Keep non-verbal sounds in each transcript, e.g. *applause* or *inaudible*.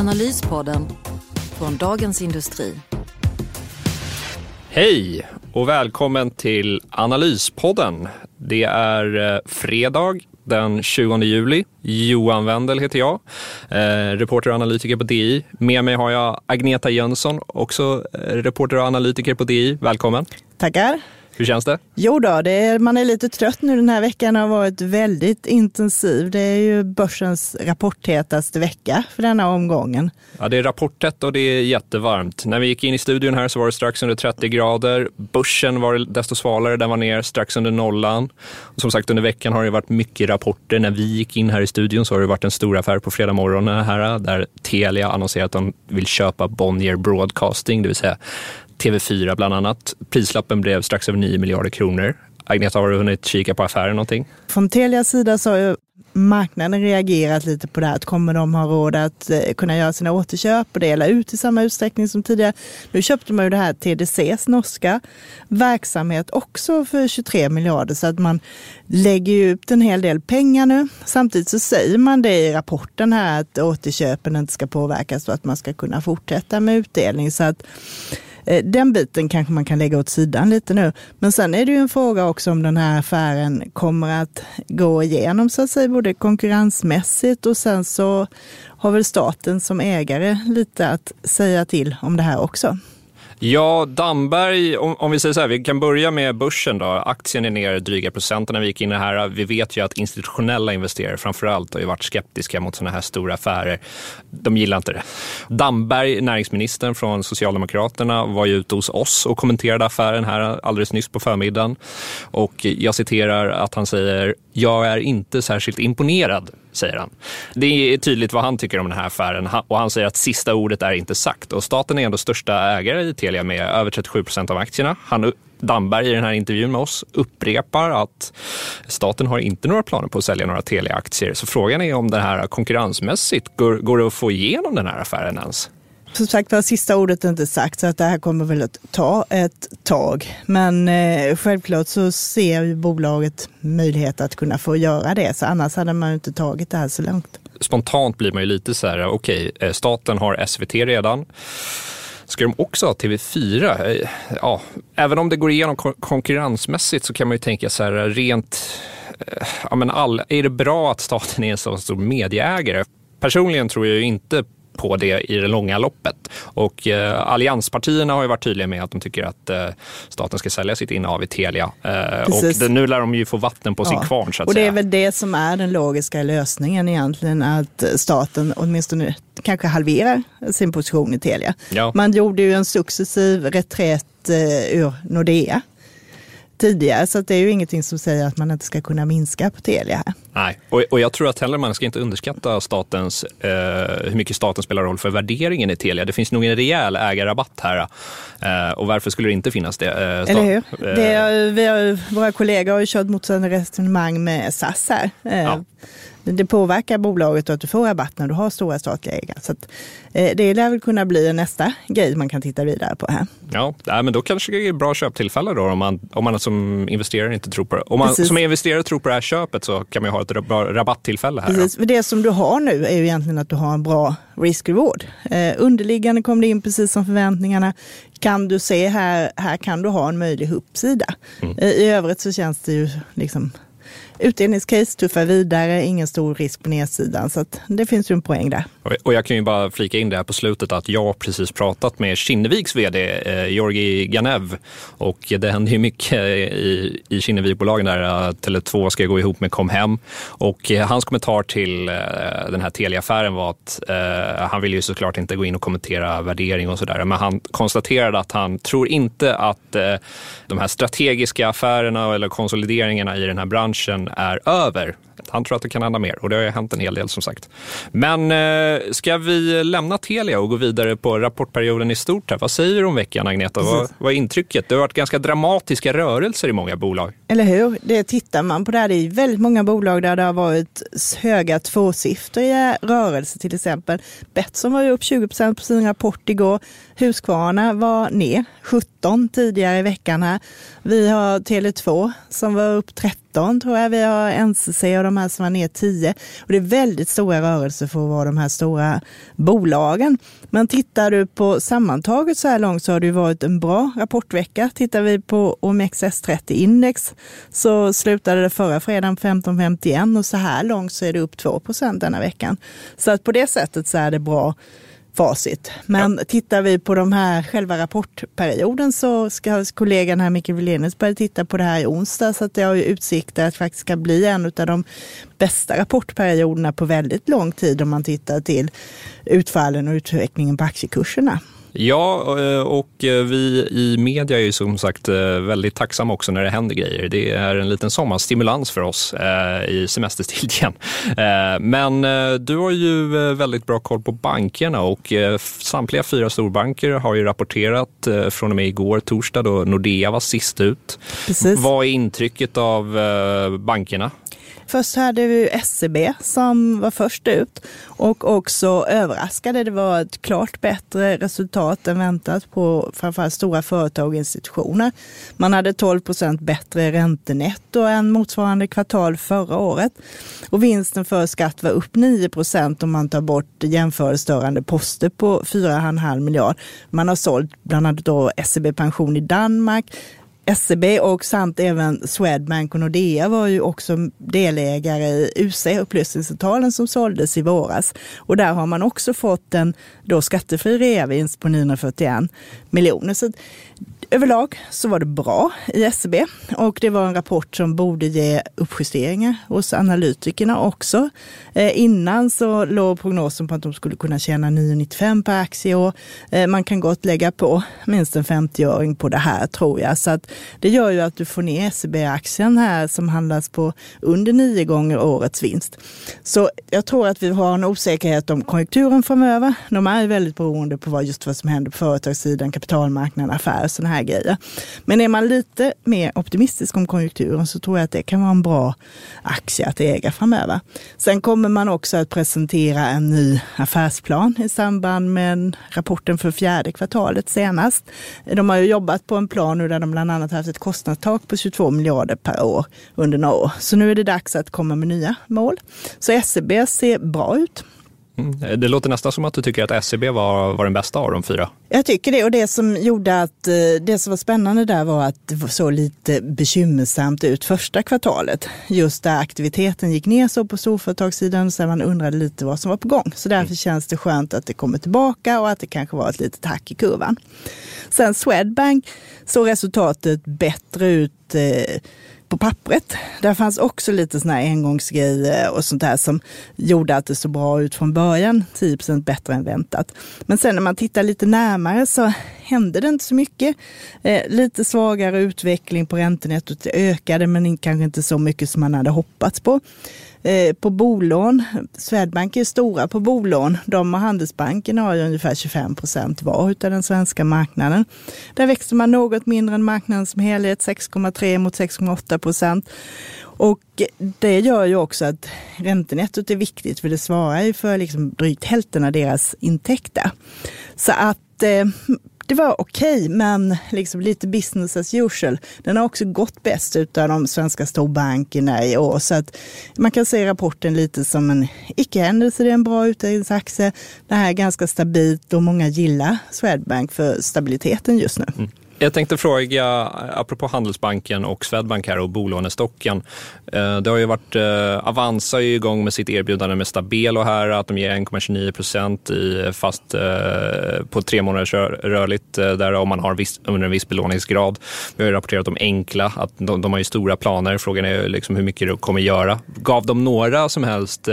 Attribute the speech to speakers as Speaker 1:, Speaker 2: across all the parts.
Speaker 1: Analyspodden från Dagens Industri.
Speaker 2: Hej och välkommen till Analyspodden. Det är eh, fredag den 20 juli. Johan Wendel heter jag, eh, reporter och analytiker på DI. Med mig har jag Agneta Jönsson, också eh, reporter och analytiker på DI. Välkommen.
Speaker 3: Tackar.
Speaker 2: Hur känns det?
Speaker 3: Jo då, det är, man är lite trött nu. Den här veckan har varit väldigt intensiv. Det är ju börsens rapporthetaste vecka för denna omgången.
Speaker 2: Ja, det är rapporttätt och det är jättevarmt. När vi gick in i studion här så var det strax under 30 grader. Börsen var desto svalare, den var ner strax under nollan. Och som sagt, under veckan har det varit mycket rapporter. När vi gick in här i studion så har det varit en stor affär på fredag morgon här, där Telia annonserat att de vill köpa Bonnier Broadcasting, det vill säga TV4 bland annat. Prislappen blev strax över 9 miljarder kronor. Agneta, har du hunnit kika på affären någonting?
Speaker 3: Från Telias sida så har ju marknaden reagerat lite på det här. Kommer de ha råd att eh, kunna göra sina återköp och dela ut i samma utsträckning som tidigare? Nu köpte man ju det här TDCs norska verksamhet också för 23 miljarder så att man lägger ju ut en hel del pengar nu. Samtidigt så säger man det i rapporten här att återköpen inte ska påverkas och att man ska kunna fortsätta med utdelning. Så att Eh, den biten kanske man kan lägga åt sidan lite nu. Men sen är det ju en fråga också om den här affären kommer att gå igenom så att säga, både konkurrensmässigt och sen så har väl staten som ägare lite att säga till om det här också.
Speaker 2: Ja, Damberg, om, om, vi säger så här, vi kan börja med börsen då. Aktien är ner dryga procenten när vi gick in i det här. Vi vet ju att institutionella investerare framför allt har ju varit skeptiska mot sådana här stora affärer. De gillar inte det. Damberg, näringsministern från Socialdemokraterna, var ju ute hos oss och kommenterade affären här alldeles nyss på förmiddagen. Och jag citerar att han säger, jag är inte särskilt imponerad säger han. Det är tydligt vad han tycker om den här affären och han säger att sista ordet är inte sagt. Och staten är ändå största ägare i Telia med över 37 procent av aktierna. Han Damberg i den här intervjun med oss upprepar att staten har inte några planer på att sälja några Telia-aktier. Så frågan är om det här konkurrensmässigt går, går det att få igenom den här affären ens?
Speaker 3: Som sagt var, sista ordet är inte sagt så att det här kommer väl att ta ett tag. Men eh, självklart så ser ju bolaget möjlighet att kunna få göra det. Så annars hade man ju inte tagit det här så långt.
Speaker 2: Spontant blir man ju lite så här, okej, okay, staten har SVT redan. Ska de också ha TV4? Eh, ja, även om det går igenom konkurrensmässigt så kan man ju tänka så här rent, eh, ja men all, är det bra att staten är en så stor medieägare? Personligen tror jag ju inte på det i det långa loppet. Och eh, allianspartierna har ju varit tydliga med att de tycker att eh, staten ska sälja sitt innehav i Telia. Eh, och det, nu lär de ju få vatten på ja. sin kvarn. Så att
Speaker 3: och det
Speaker 2: säga.
Speaker 3: är väl det som är den logiska lösningen egentligen, att staten åtminstone kanske halverar sin position i Telia. Ja. Man gjorde ju en successiv reträtt eh, ur Nordea tidigare. Så det är ju ingenting som säger att man inte ska kunna minska på Telia här.
Speaker 2: Nej, och, och jag tror att heller man ska inte underskatta statens, eh, hur mycket staten spelar roll för värderingen i Telia. Det finns nog en rejäl ägarrabatt här. Eh, och varför skulle det inte finnas det?
Speaker 3: Eh, Eller hur? Det är, vi har, våra kollegor har ju kört motsvarande resonemang med SAS här. Eh, ja det påverkar bolaget att du får rabatt när du har stora statliga ägare. Så att, eh, det lär väl kunna bli nästa grej man kan titta vidare på här.
Speaker 2: Ja, men då kanske det är bra köptillfälle då om man, om man som investerare inte tror på det. Om man Precis. som investerare tror på det här köpet så kan man ha ett bra rabatttillfälle här.
Speaker 3: Precis, för det som du har nu är ju egentligen att du har en bra risk-reward. Eh, underliggande kom det in precis som förväntningarna. Kan du se här, här kan du ha en möjlig uppsida. Mm. Eh, I övrigt så känns det ju liksom utdelningscase, tuffa vidare, ingen stor risk på nedsidan. Så det finns ju en poäng där.
Speaker 2: Och jag kan ju bara flika in det här på slutet att jag precis pratat med Kinneviks vd eh, Georgi Ganev och det händer ju mycket eh, i, i Kinnevikbolagen där Tele2 ska gå ihop med Comhem och eh, hans kommentar till eh, den här Telia-affären var att eh, han vill ju såklart inte gå in och kommentera värdering och sådär men han konstaterade att han tror inte att eh, de här strategiska affärerna eller konsolideringarna i den här branschen är över. Han tror att det kan hända mer och det har ju hänt en hel del som sagt. Men eh, ska vi lämna Telia och gå vidare på rapportperioden i stort? Här? Vad säger du om veckan Agneta? Vad, vad är intrycket? Det har varit ganska dramatiska rörelser i många bolag.
Speaker 3: Eller hur? Det tittar man på det här. Det är väldigt många bolag där det har varit höga tvåsiffriga rörelser till exempel. Betsson var ju upp 20 procent på sin rapport igår. Husqvarna var ner 17 tidigare i veckan här. Vi har Tele2 som var upp 13 tror jag. Vi har NCC och de de här som var ner 10. Och det är väldigt stora rörelser för att vara de här stora bolagen. Men tittar du på sammantaget så här långt så har det varit en bra rapportvecka. Tittar vi på OMXS30 index så slutade det förra fredagen 15,51 och så här långt så är det upp 2% denna veckan. Så att på det sättet så är det bra facit. Men ja. tittar vi på de här själva rapportperioden så ska kollegan här Micke Wilenius börja titta på det här i onsdag så att det har ju utsikter att faktiskt ska bli en av de bästa rapportperioderna på väldigt lång tid om man tittar till utfallen och utvecklingen på aktiekurserna.
Speaker 2: Ja, eh, och eh, vi i media är ju som sagt eh, väldigt tacksamma också när det händer grejer. Det är en liten sommarstimulans för oss i semesterstiltjen. *laughs* Men du har ju väldigt bra koll på bankerna och samtliga fyra storbanker har ju rapporterat från och med igår, torsdag, då Nordea var sist ut. Precis. Vad är intrycket av bankerna?
Speaker 3: Först hade vi SEB som var först ut och också överraskade. Det var ett klart bättre resultat än väntat på framförallt stora företag och institutioner. Man hade 12 procent bättre räntenetto än motsvarande kvartal förra året. Och vinsten för skatt var upp 9 procent om man tar bort jämförelsestörande poster på 4,5 miljard. Man har sålt bland annat då SEB Pension i Danmark, SEB och samt även Swedbank och Nordea var ju också delägare i UC, upplysningscentralen som såldes i våras. Och där har man också fått en då skattefri reavinst på 941 miljoner. Så överlag så var det bra i SCB och det var en rapport som borde ge uppjusteringar hos analytikerna också. Eh, innan så låg prognosen på att de skulle kunna tjäna 9,95 per aktie och eh, man kan gott lägga på minst en 50-öring på det här tror jag. Så att det gör ju att du får ner SCB-aktien här som handlas på under nio gånger årets vinst. Så jag tror att vi har en osäkerhet om konjunkturen framöver. De är väldigt beroende på vad, just vad som händer på företagssidan, kapitalmarknaden, affärer och sådana här grejer. Men är man lite mer optimistisk om konjunkturen så tror jag att det kan vara en bra aktie att äga framöver. Sen kommer man också att presentera en ny affärsplan i samband med rapporten för fjärde kvartalet senast. De har ju jobbat på en plan nu där de bland annat haft ett kostnadstak på 22 miljarder per år under några år. Så nu är det dags att komma med nya mål. Så SEB ser bra ut.
Speaker 2: Mm. Det låter nästan som att du tycker att SEB var, var den bästa av de fyra.
Speaker 3: Jag tycker det och det som gjorde att eh, det som var spännande där var att det såg lite bekymmersamt ut första kvartalet. Just där aktiviteten gick ner så på storföretagssidan så man undrade lite vad som var på gång. Så därför mm. känns det skönt att det kommer tillbaka och att det kanske var ett litet hack i kurvan. Sen Swedbank såg resultatet bättre ut eh, på pappret. Där fanns också lite sådana här engångsgrejer och sånt där som gjorde att det såg bra ut från början. 10 bättre än väntat. Men sen när man tittar lite närmare så hände det inte så mycket. Eh, lite svagare utveckling på räntenettot. Det ökade men kanske inte så mycket som man hade hoppats på. Eh, på bolån, Swedbank är stora på bolån. De och Handelsbanken har ju ungefär 25 procent var av den svenska marknaden. Där växte man något mindre än marknaden som helhet, 6,3 mot 6,8 procent. Och det gör ju också att räntenettot är viktigt för det svarar ju för liksom drygt hälften av deras intäkter. Så att eh, det var okej, okay, men liksom lite business as usual. Den har också gått bäst utav de svenska storbankerna i år. Så att man kan se rapporten lite som en icke-händelse. Det är en bra utdelningsaktie. Det här är ganska stabilt och många gillar Swedbank för stabiliteten just nu. Mm.
Speaker 2: Jag tänkte fråga, apropå Handelsbanken och Swedbank här och bolånestocken. Eh, det har ju varit, eh, Avanza är ju igång med sitt erbjudande med Stabelo här, att de ger 1,29 procent eh, fast på tre månaders rörligt, där om man har viss, under en viss belåningsgrad. Vi har ju rapporterat om Enkla, att de, de har ju stora planer. Frågan är liksom hur mycket de kommer göra. Gav de några som helst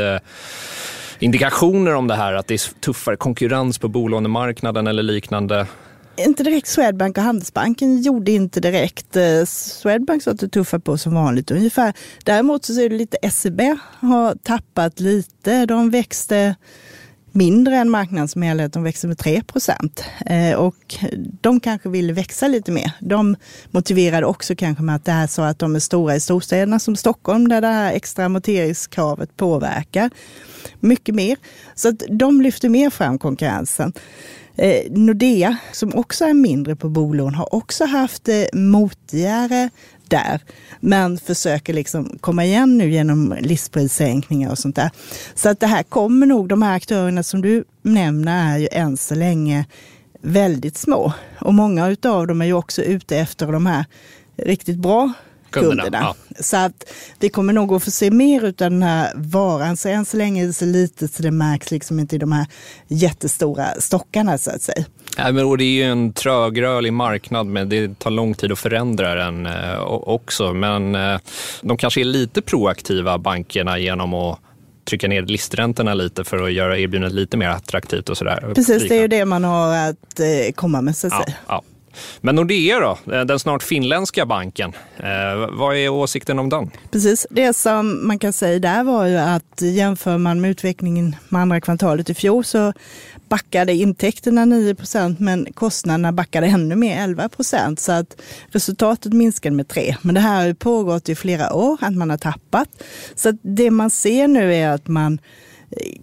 Speaker 2: indikationer om det här, att det är tuffare konkurrens på bolånemarknaden eller liknande
Speaker 3: inte direkt Swedbank och Handelsbanken gjorde inte direkt. Eh, Swedbank sa att tuffade tuffar på som vanligt ungefär. Däremot så är det lite SEB har tappat lite. De växte mindre än marknaden som helhet. De växer med 3 procent. Eh, och de kanske ville växa lite mer. De motiverade också kanske med att det är så att de är stora i storstäderna som Stockholm där det här extra amorteringskravet påverkar mycket mer. Så att de lyfter mer fram konkurrensen. Eh, Nordea, som också är mindre på bolån, har också haft eh, det motigare där, men försöker liksom komma igen nu genom listprissänkningar och sånt där. Så att det här kommer nog, de här aktörerna som du nämner är ju än så länge väldigt små. Och många av dem är ju också ute efter de här riktigt bra kunderna. kunderna. Ja. Så att vi kommer nog att få se mer av den här varan. Så än så länge är det så litet så det märks liksom inte i de här jättestora stockarna så att säga.
Speaker 2: Nej, men, det är ju en trögrörlig marknad, men det tar lång tid att förändra den eh, också. Men eh, de kanske är lite proaktiva, bankerna, genom att trycka ner listräntorna lite för att göra erbjudandet lite mer attraktivt och sådär.
Speaker 3: Precis, det är ju det man har att eh, komma med. Så att
Speaker 2: ja, säga. Ja. Men Nordea då, eh, den snart finländska banken. Eh, vad är åsikten om den?
Speaker 3: Precis, det som man kan säga där var ju att jämför man med utvecklingen med andra kvartalet i fjol så backade intäkterna 9% men kostnaderna backade ännu mer, 11% Så att resultatet minskade med 3. Men det här har ju pågått i flera år, att man har tappat. Så det man ser nu är att man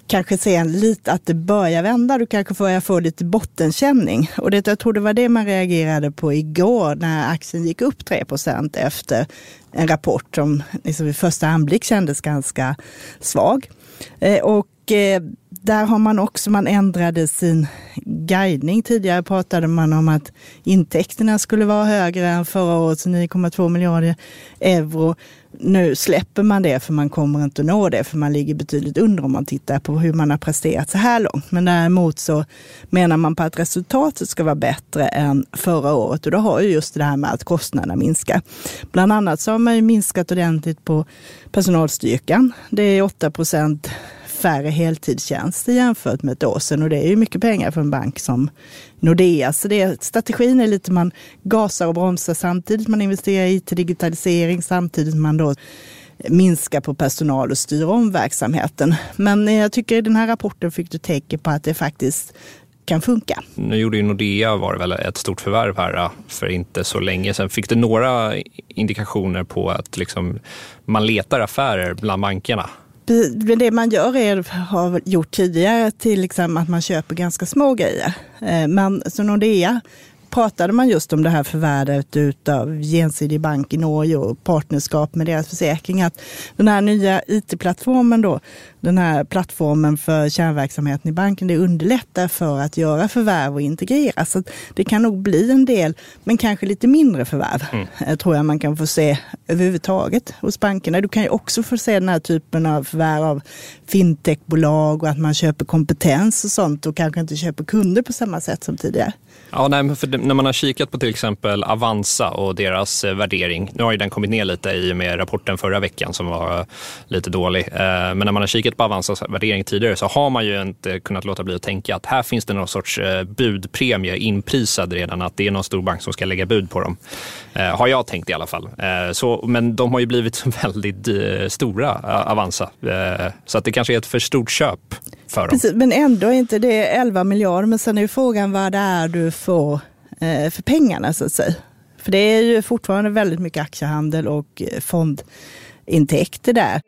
Speaker 3: kanske se en lite att det börjar vända. Du kanske får få lite bottenkänning. Och det, jag tror det var det man reagerade på igår när aktien gick upp 3% efter en rapport som liksom vid första anblick kändes ganska svag. Eh, och Eh, där har man också, man ändrade sin guidning. Tidigare pratade man om att intäkterna skulle vara högre än förra årets 9,2 miljarder euro. Nu släpper man det för man kommer inte att nå det för man ligger betydligt under om man tittar på hur man har presterat så här långt. Men däremot så menar man på att resultatet ska vara bättre än förra året och då har ju just det här med att kostnaderna minskar. Bland annat så har man ju minskat ordentligt på personalstyrkan. Det är 8 procent färre heltidstjänster jämfört med ett år sedan och det är ju mycket pengar för en bank som Nordea. Så det, strategin är lite man gasar och bromsar samtidigt man investerar i IT-digitalisering samtidigt man då minskar på personal och styr om verksamheten. Men eh, jag tycker i den här rapporten fick du tecken på att det faktiskt kan funka.
Speaker 2: Nu gjorde ju Nordea var det väl ett stort förvärv här eh, för inte så länge sedan. Fick du några indikationer på att liksom man letar affärer bland bankerna?
Speaker 3: Det man gör är, har gjort tidigare, till exempel att man köper ganska små grejer. Eh, men så Nordea pratade man just om det här förvärvet av Gensidig Bank i Norge och partnerskap med deras försäkring. Att den här nya it-plattformen då, den här plattformen för kärnverksamheten i banken, det underlättar för att göra förvärv och integrera. Så det kan nog bli en del, men kanske lite mindre förvärv, mm. Tror jag man kan få se överhuvudtaget hos bankerna. Du kan ju också få se den här typen av förvärv av fintechbolag och att man köper kompetens och sånt och kanske inte köper kunder på samma sätt som tidigare.
Speaker 2: Ja, nej, för när man har kikat på till exempel Avanza och deras eh, värdering, nu har ju den kommit ner lite i och med rapporten förra veckan som var eh, lite dålig, eh, men när man har kikat på Avanzas värdering tidigare så har man ju inte kunnat låta bli att tänka att här finns det någon sorts budpremie inprisad redan, att det är någon stor bank som ska lägga bud på dem. Har jag tänkt i alla fall. Så, men de har ju blivit *laughs* väldigt stora, Avanza, så att det kanske är ett för stort köp för dem.
Speaker 3: Precis, men ändå är inte det 11 miljarder, men sen är ju frågan vad det är du får eh, för pengarna så att säga. För det är ju fortfarande väldigt mycket aktiehandel och eh, fondintäkter där.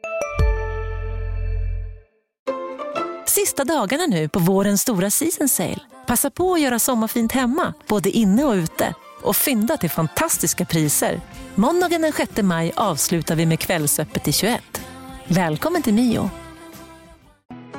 Speaker 4: Sista dagarna nu på vårens stora season sale. Passa på att göra sommarfint hemma, både inne och ute. Och fynda till fantastiska priser. Måndagen den 6 maj avslutar vi med Kvällsöppet i 21. Välkommen till Mio.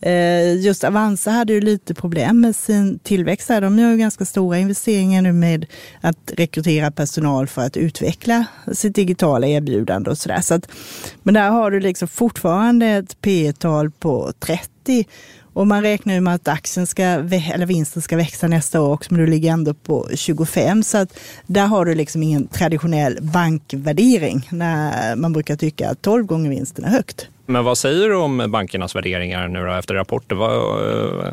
Speaker 3: Eh, just Avanza hade ju lite problem med sin tillväxt. Här. De gör ju ganska stora investeringar nu med att rekrytera personal för att utveckla sitt digitala erbjudande och sådär. Så att, men där har du liksom fortfarande ett P tal på 30 och man räknar ju med att aktien ska, eller vinsten ska växa nästa år också, men du ligger ändå på 25. Så att där har du liksom ingen traditionell bankvärdering när man brukar tycka att 12 gånger vinsten är högt.
Speaker 2: Men vad säger du om bankernas värderingar nu då efter rapporten? Uh,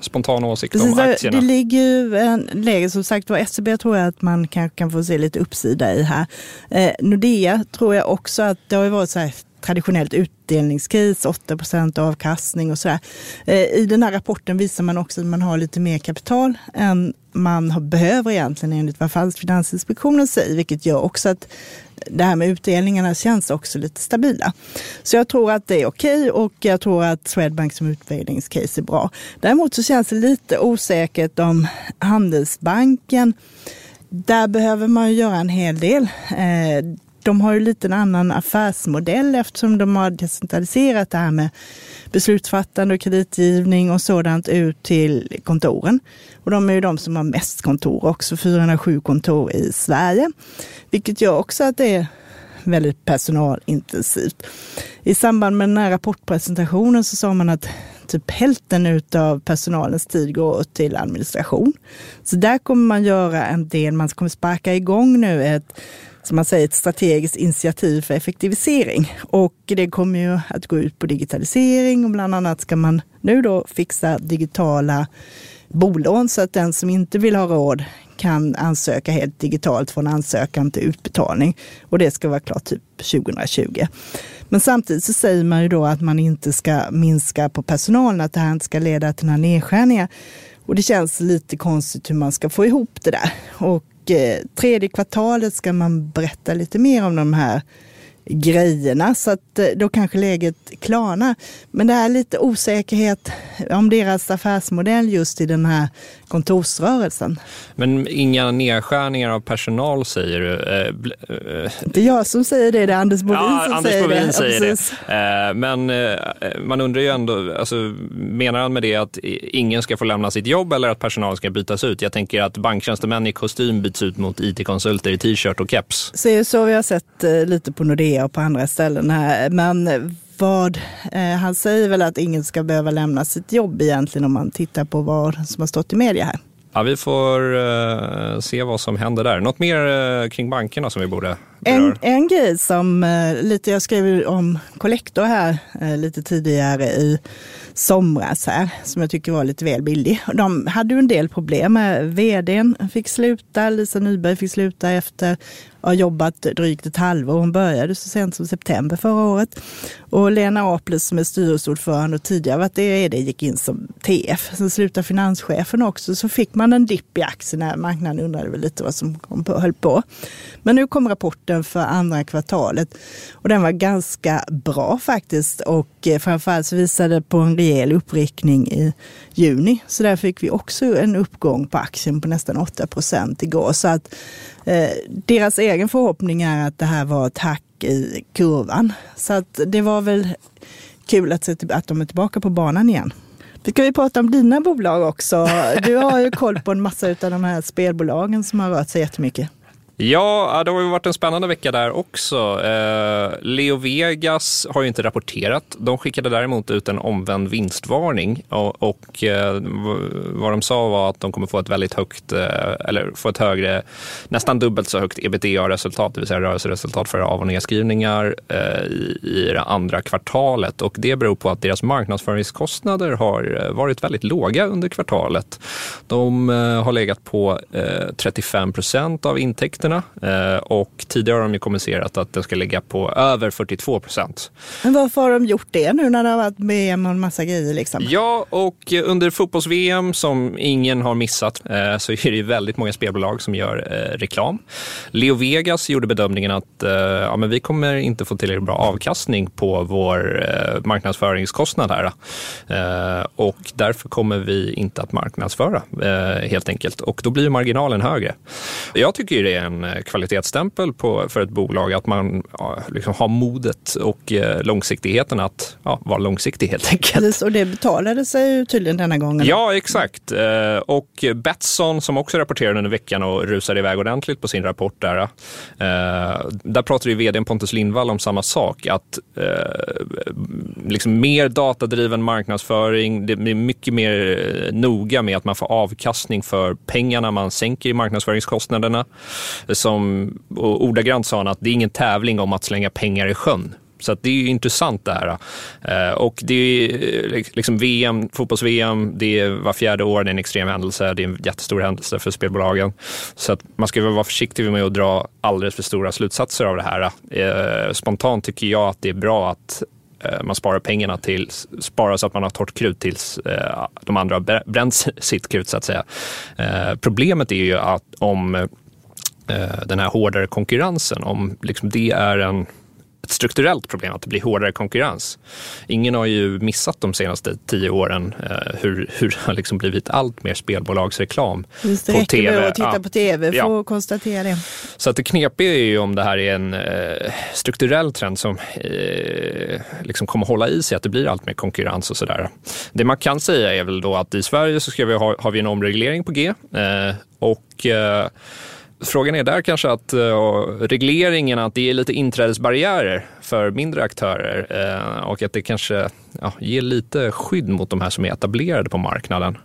Speaker 2: spontana åsikter om aktierna?
Speaker 3: Det ligger ju en läge, som sagt var, SEB tror jag att man kan, kan få se lite uppsida i här. Eh, Nordea tror jag också att det har ju varit så här traditionellt utdelningscase, 8% avkastning och sådär. Eh, I den här rapporten visar man också att man har lite mer kapital än man behöver egentligen enligt vad Finansinspektionen säger, vilket gör också att det här med utdelningarna känns också lite stabila. Så jag tror att det är okej okay och jag tror att Swedbank som utdelningscase är bra. Däremot så känns det lite osäkert om Handelsbanken. Där behöver man göra en hel del. Eh, de har ju lite en annan affärsmodell eftersom de har decentraliserat det här med beslutsfattande och kreditgivning och sådant ut till kontoren. Och de är ju de som har mest kontor också, 407 kontor i Sverige. Vilket gör också att det är väldigt personalintensivt. I samband med den här rapportpresentationen så sa man att typ hälften av personalens tid går till administration. Så där kommer man göra en del, man kommer sparka igång nu ett som man säger, ett strategiskt initiativ för effektivisering. Och det kommer ju att gå ut på digitalisering och bland annat ska man nu då fixa digitala bolån så att den som inte vill ha råd kan ansöka helt digitalt från ansökan till utbetalning. Och det ska vara klart typ 2020. Men samtidigt så säger man ju då att man inte ska minska på personalen, att det här inte ska leda till några nedskärningar. Och det känns lite konstigt hur man ska få ihop det där. Och Eh, tredje kvartalet ska man berätta lite mer om de här grejerna så att eh, då kanske läget klarnar. Men det är lite osäkerhet om deras affärsmodell just i den här kontorsrörelsen.
Speaker 2: Men inga nedskärningar av personal säger du?
Speaker 3: Eh, det är jag som säger det, det är Anders Bolin ja, som
Speaker 2: Anders
Speaker 3: säger
Speaker 2: Bolin
Speaker 3: det.
Speaker 2: Säger det. Men man undrar ju ändå, alltså, menar han med det att ingen ska få lämna sitt jobb eller att personal ska bytas ut? Jag tänker att banktjänstemän i kostym byts ut mot it-konsulter i t-shirt och keps.
Speaker 3: Så är det så vi har sett lite på Nordea och på andra ställen här. Men vad, eh, han säger väl att ingen ska behöva lämna sitt jobb egentligen om man tittar på vad som har stått i media här.
Speaker 2: Ja, vi får uh, se vad som händer där. Något mer uh, kring bankerna som vi borde
Speaker 3: en, en grej som uh, lite, jag skrev om Collector här lite tidigare i somras här, som jag tycker var lite väl billig. De hade ju en del problem med vdn fick sluta, Lisa Nyberg fick sluta efter har jobbat drygt ett halvår. Hon började så sent som september förra året. Och Lena Aples som är styrelseordförande och tidigare varit det gick in som TF. Sen slutade finanschefen också, så fick man en dipp i aktierna. Marknaden undrade väl lite vad som höll på. Men nu kom rapporten för andra kvartalet och den var ganska bra faktiskt. Och eh, framförallt så visade på en rejäl uppryckning i juni. Så där fick vi också en uppgång på aktien på nästan 8 procent igår. Så att Eh, deras egen förhoppning är att det här var ett hack i kurvan. Så att det var väl kul att, se att de är tillbaka på banan igen. Vi ska vi prata om dina bolag också. Du har ju koll på en massa av de här spelbolagen som har rört sig jättemycket.
Speaker 2: Ja, det har ju varit en spännande vecka där också. Eh, Leo Vegas har ju inte rapporterat. De skickade däremot ut en omvänd vinstvarning och, och eh, vad de sa var att de kommer få ett väldigt högt, eh, eller få ett högre, nästan dubbelt så högt ebitda-resultat, det vill säga rörelseresultat för av och nedskrivningar eh, i, i det andra kvartalet. Och det beror på att deras marknadsföringskostnader har eh, varit väldigt låga under kvartalet. De eh, har legat på 35 procent av intäkterna intäkterna eh, och tidigare har de ju kommunicerat att den ska ligga på över 42 procent.
Speaker 3: Men varför har de gjort det nu när det har varit VM och en massa grejer? Liksom?
Speaker 2: Ja, och under fotbolls-VM som ingen har missat eh, så är det ju väldigt många spelbolag som gör eh, reklam. Leo Vegas gjorde bedömningen att ja, men vi kommer inte få tillräckligt bra avkastning på vår marknadsföringskostnad här. Och därför kommer vi inte att marknadsföra helt enkelt och då blir marginalen högre. Jag tycker det är en en eh, kvalitetsstämpel på, för ett bolag att man ja, liksom har modet och eh, långsiktigheten att ja, vara långsiktig helt enkelt.
Speaker 3: Precis, och det betalade sig ju tydligen denna gången.
Speaker 2: Ja, exakt. Eh, och Betsson som också rapporterade under veckan och rusade iväg ordentligt på sin rapport där. Där pratade ju vdn Pontus Lindvall om samma sak, att liksom mer datadriven marknadsföring, det är mycket mer noga med att man får avkastning för pengarna man sänker i marknadsföringskostnaderna. Som, och ordagrant sa han att det är ingen tävling om att slänga pengar i sjön. Så det är ju intressant det här. Eh, och det är eh, liksom VM, fotbolls-VM, det är var fjärde år, det är en extrem händelse, det är en jättestor händelse för spelbolagen. Så att man ska vara försiktig med att dra alldeles för stora slutsatser av det här. Eh, spontant tycker jag att det är bra att man sparar pengarna till, sparar så att man har torrt krut tills de andra har bränt sitt krut så att säga. Problemet är ju att om den här hårdare konkurrensen, om liksom det är en ett strukturellt problem att det blir hårdare konkurrens. Ingen har ju missat de senaste tio åren eh, hur, hur det har liksom blivit allt mer spelbolagsreklam
Speaker 3: Just det
Speaker 2: på
Speaker 3: räcker
Speaker 2: tv.
Speaker 3: att titta
Speaker 2: Ja.
Speaker 3: på tv för
Speaker 2: Ja.
Speaker 3: att konstatera det.
Speaker 2: Så att det knepiga är ju om det här är en eh, strukturell trend som eh, liksom kommer hålla i sig, att det blir allt mer konkurrens och sådär. Det man kan säga är väl då att i Sverige så ska vi ha, har vi en omreglering på G eh, och eh, Frågan är där kanske att uh, regleringen, att det är lite inträdesbarriärer för mindre aktörer eh, och att det kanske ja, ger lite skydd mot de här som är etablerade på marknaden.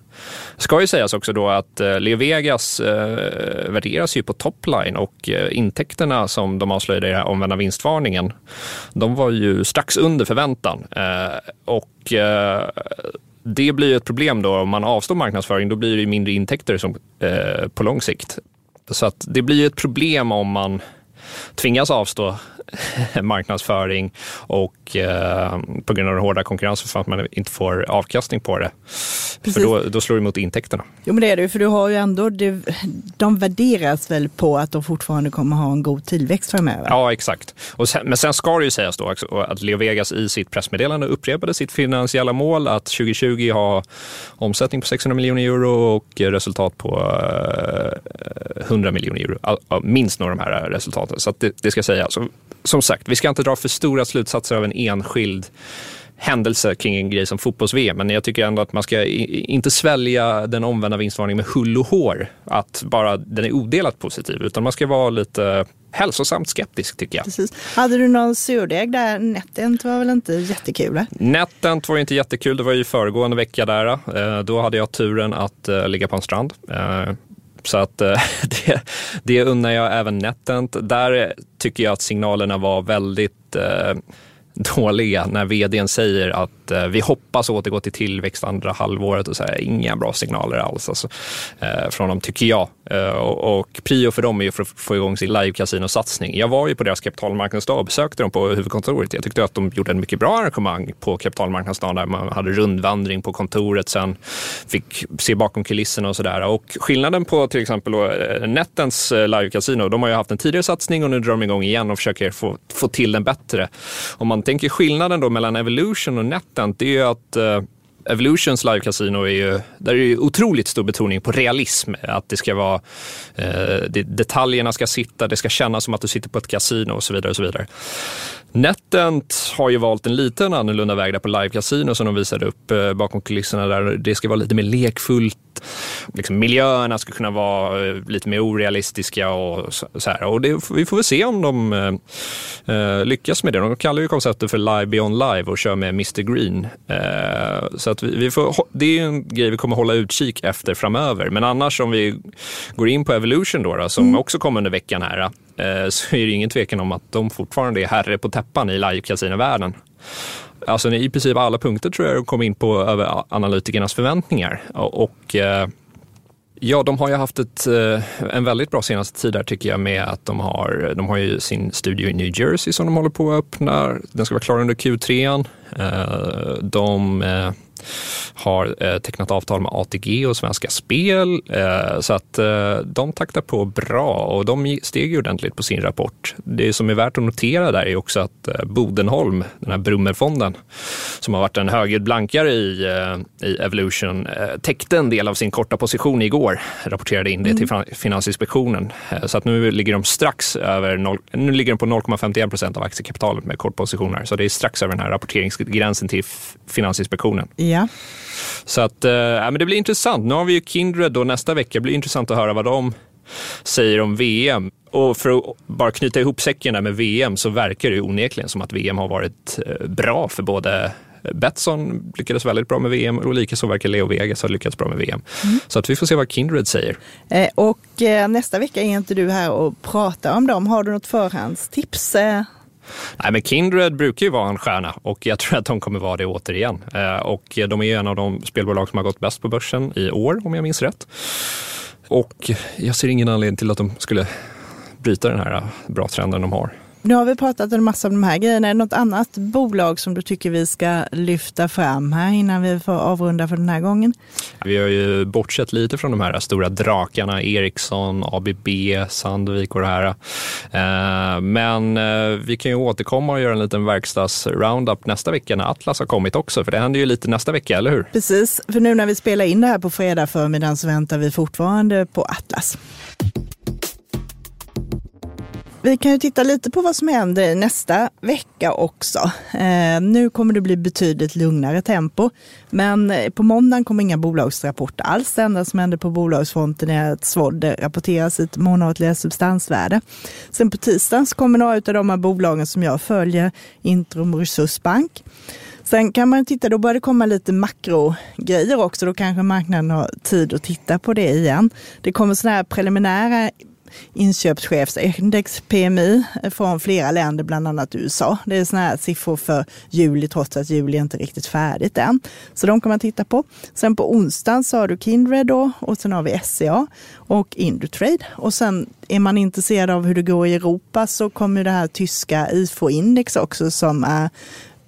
Speaker 2: Det ska ju sägas också då att eh, Leo Vegas eh, värderas ju på topline och intäkterna som de avslöjade i den här omvända vinstvarningen, de var ju strax under förväntan. Och det blir ju ett problem då om man avstår marknadsföring, då blir det ju mindre intäkter som, eh, på lång sikt. Så att det blir ju ett problem om man tvingas avstå *laughs* marknadsföring och eh, på grund av den hårda konkurrensen för att man inte får avkastning på det.
Speaker 3: Precis.
Speaker 2: För då, då slår det mot intäkterna.
Speaker 3: Jo men det är det ju, för du har ju ändå, det, de värderas väl på att de fortfarande kommer ha en god tillväxt framöver?
Speaker 2: Ja, exakt. Sen, men sen ska det ju sägas då också att Leo Vegas i sitt pressmeddelande upprepade sitt finansiella mål att 2020 ha omsättning på 600 miljoner euro och resultat på eh, 100 miljoner euro. Minst några av de här resultaten. Så det, det ska sägas. Som sagt, vi ska inte dra för stora slutsatser av en enskild händelse kring en grej som fotbolls-VM. Men jag tycker ändå att man ska inte svälja den omvända vinstvarningen med hull och hår. Att bara den är odelat positiv. Utan man ska vara lite hälsosamt skeptisk tycker jag.
Speaker 3: Precis. Hade du någon surdeg där? Netent var väl inte jättekul? eh?
Speaker 2: Netent var inte jättekul. Det var ju föregående vecka där. Eh, Då hade jag turen att eh, ligga på en strand. Så att eh, *laughs* det, det unnar jag även Netent. Där tycker jag att signalerna var väldigt eh, dåliga när vdn säger att eh, vi hoppas återgå till tillväxt andra halvåret och så här, inga bra signaler alls alltså, eh, från dem tycker jag. Eh, och, och prio för dem är ju för att få igång sin live-casino-satsning. Jag var ju på deras kapitalmarknadsdag och besökte dem på huvudkontoret. Jag tyckte att de gjorde en mycket bra arrangemang på kapitalmarknadsdagen där man hade rundvandring på kontoret, sen fick se bakom kulisserna och sådär. Och skillnaden på till exempel då, eh, Nettens eh, live-casino, de har ju haft en tidigare satsning och nu drar de igång igen och försöker få, få till den bättre. Om man tänker skillnaden då mellan Evolution och Netent, det är ju att eh, Evolutions live casino är ju, där är ju otroligt stor betoning på realism. Att det ska vara, eh, det, detaljerna ska sitta, det ska kännas som att du sitter på ett kasino och så vidare. Och så vidare. Netent har ju valt en liten annorlunda väg där på live casino som de visade upp eh, bakom kulisserna där det ska vara lite mer lekfullt. Liksom, miljöerna ska kunna vara eh, lite mer orealistiska och så, här. Och det, vi får väl se om de eh, eh, lyckas med det. De kallar ju konceptet för Live Beyond Live och kör med Mr Green. Eh, så att vi, vi får, det är ju en grej vi kommer hålla utkik efter framöver. Men annars om vi går in på Evolution då, då som också kom under veckan här, Eh, så är det ingen tvekan om att de fortfarande är herre på täppan i live-casinovärlden. Alltså i princip alla punkter tror jag de kom in på över analytikernas förväntningar. Och, och eh, Ja, de har ju haft ett, eh, en väldigt bra senaste tid där tycker jag med att de har, de har ju sin studio i New Jersey som de håller på att öppna. Den ska vara klar under Q3. Eh, De eh, har eh, tecknat avtal med ATG och Svenska Spel. Eh, så att eh, de taktar på bra och de steg ju ordentligt på sin rapport. Det som är värt att notera där är också att eh, Bodenholm, den här Brummerfonden, som har varit en högljudd blankare i, eh, i Evolution, eh, täckte en del av sin korta position igår, rapporterade in det mm. till Finansinspektionen. Så att nu ligger de strax över, 0, nu ligger de på 0,51 procent av aktiekapitalet med kortpositioner. Så det är strax över den här rapporteringsgränsen till Finansinspektionen.
Speaker 3: Ja.
Speaker 2: Så att, äh, men det blir intressant. Nu har vi ju Kindred då nästa vecka. Det blir intressant att höra vad de säger om VM. Och för att bara knyta ihop säcken där med VM så verkar det onekligen som att VM har varit eh, bra för både Betsson lyckades väldigt bra med VM och likaså verkar Leo Vegas ha lyckats bra med VM. Mm. Så att vi får se vad Kindred säger.
Speaker 3: Eh, och eh, nästa vecka är inte du här och pratar om dem. Har du något förhandstips? Eh?
Speaker 2: Nej, men Kindred brukar ju vara en stjärna och jag tror att de kommer vara det återigen. Eh, och de är ju en av de spelbolag som har gått bäst på börsen i år, om jag minns rätt. Och jag ser ingen anledning till att de skulle bryta den här eh, bra trenden de har.
Speaker 3: Nu har vi pratat en massa om de här grejerna. Är det något annat bolag som du tycker vi ska lyfta fram här innan vi får avrunda för den här gången?
Speaker 2: Vi har ju bortsett lite från de här stora drakarna, Ericsson, ABB, Sandvik och det här. Eh, men eh, vi kan ju återkomma och göra en liten verkstads-roundup nästa vecka när Atlas har kommit också, för det händer ju lite nästa vecka, eller hur?
Speaker 3: Precis, för nu när vi spelar in det här på fredag förmiddagen så väntar vi fortfarande på Atlas. Vi kan ju titta lite på vad som händer nästa vecka också. Eh, nu kommer det bli betydligt lugnare tempo, men eh, på måndagen kommer inga bolagsrapporter alls. Det enda som händer på bolagsfronten är att Svodd rapporterar sitt månatliga substansvärde. Sen på tisdagen så kommer några av de här bolagen som jag följer, Intrum och Resursbank. Sen kan man titta, då börjar det komma lite makrogrejer också. Då kanske marknaden har tid att titta på det igen. Det kommer sådana här preliminära inköpschefsindex, PMI, från flera länder, bland annat USA. Det är sådana här siffror för juli, trots att juli inte är riktigt färdigt än. Så de kan man titta på. Sen på onsdagen så har du Kindred då och sen har vi SCA och Indutrade. Och sen är man intresserad av hur det går i Europa så kommer det här tyska IFO-index också som är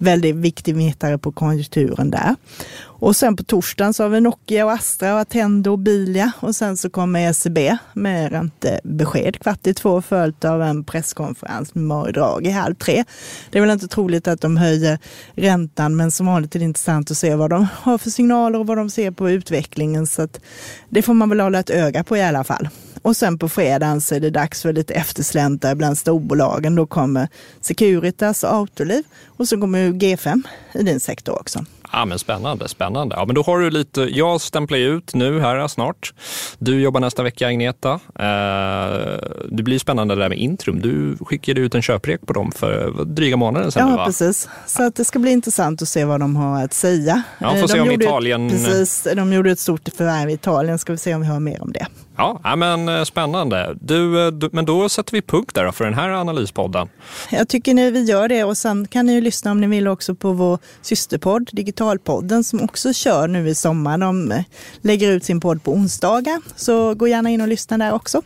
Speaker 3: väldigt viktig mätare på konjunkturen där. Och sen på torsdagen så har vi Nokia och Astra och Attendo och Bilia och sen så kommer ECB med räntebesked kvart i två följt av en presskonferens med Mario Draghi halv tre. Det är väl inte troligt att de höjer räntan men som vanligt är det intressant att se vad de har för signaler och vad de ser på utvecklingen så att det får man väl hålla ett öga på i alla fall. Och sen på fredagen så är det dags för lite eftersläntar bland storbolagen. Då kommer Securitas och Autoliv och så kommer G5 i din sektor också.
Speaker 2: Ja, men spännande, spännande. Ja, men då har du lite, jag stämplar ut nu här snart. Du jobbar nästa vecka Agneta. Eh, det blir spännande det där med Intrum. Du skickade ut en köprek på dem för dryga månaden sedan.
Speaker 3: Ja,
Speaker 2: va?
Speaker 3: precis. Så att det ska bli intressant att se vad de har att säga.
Speaker 2: Ja, får de se om Italien...
Speaker 3: Ett, precis, de gjorde ett stort förvärv i Italien. Ska vi se om vi hör mer om det.
Speaker 2: Ja, men eh, spännande. Du, eh, du, men då sätter vi punkt där för den här analyspodden.
Speaker 3: Jag tycker ni vi gör det och sen kan ni ju lyssna om ni vill också på vår systerpodd Digitalpodden som också kör nu i sommar. De eh, lägger ut sin podd på onsdagar, så gå gärna in och lyssna där också.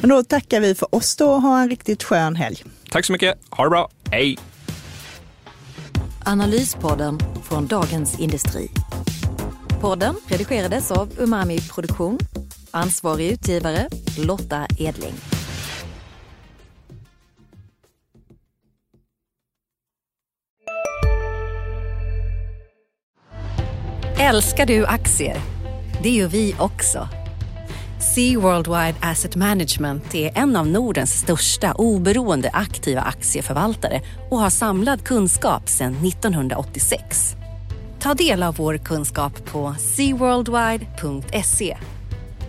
Speaker 3: Men då tackar vi för oss då och ha en riktigt skön helg.
Speaker 2: Tack så mycket. Ha det bra. Hej!
Speaker 1: Analyspodden från Dagens Industri. Podden redigerades av Umami Produktion Ansvarig utgivare Lotta Edling.
Speaker 5: Älskar du aktier? Det gör vi också. Sea Worldwide Asset Management är en av Nordens största oberoende aktiva aktieförvaltare och har samlad kunskap sedan 1986. Ta del av vår kunskap på seaworldwide.se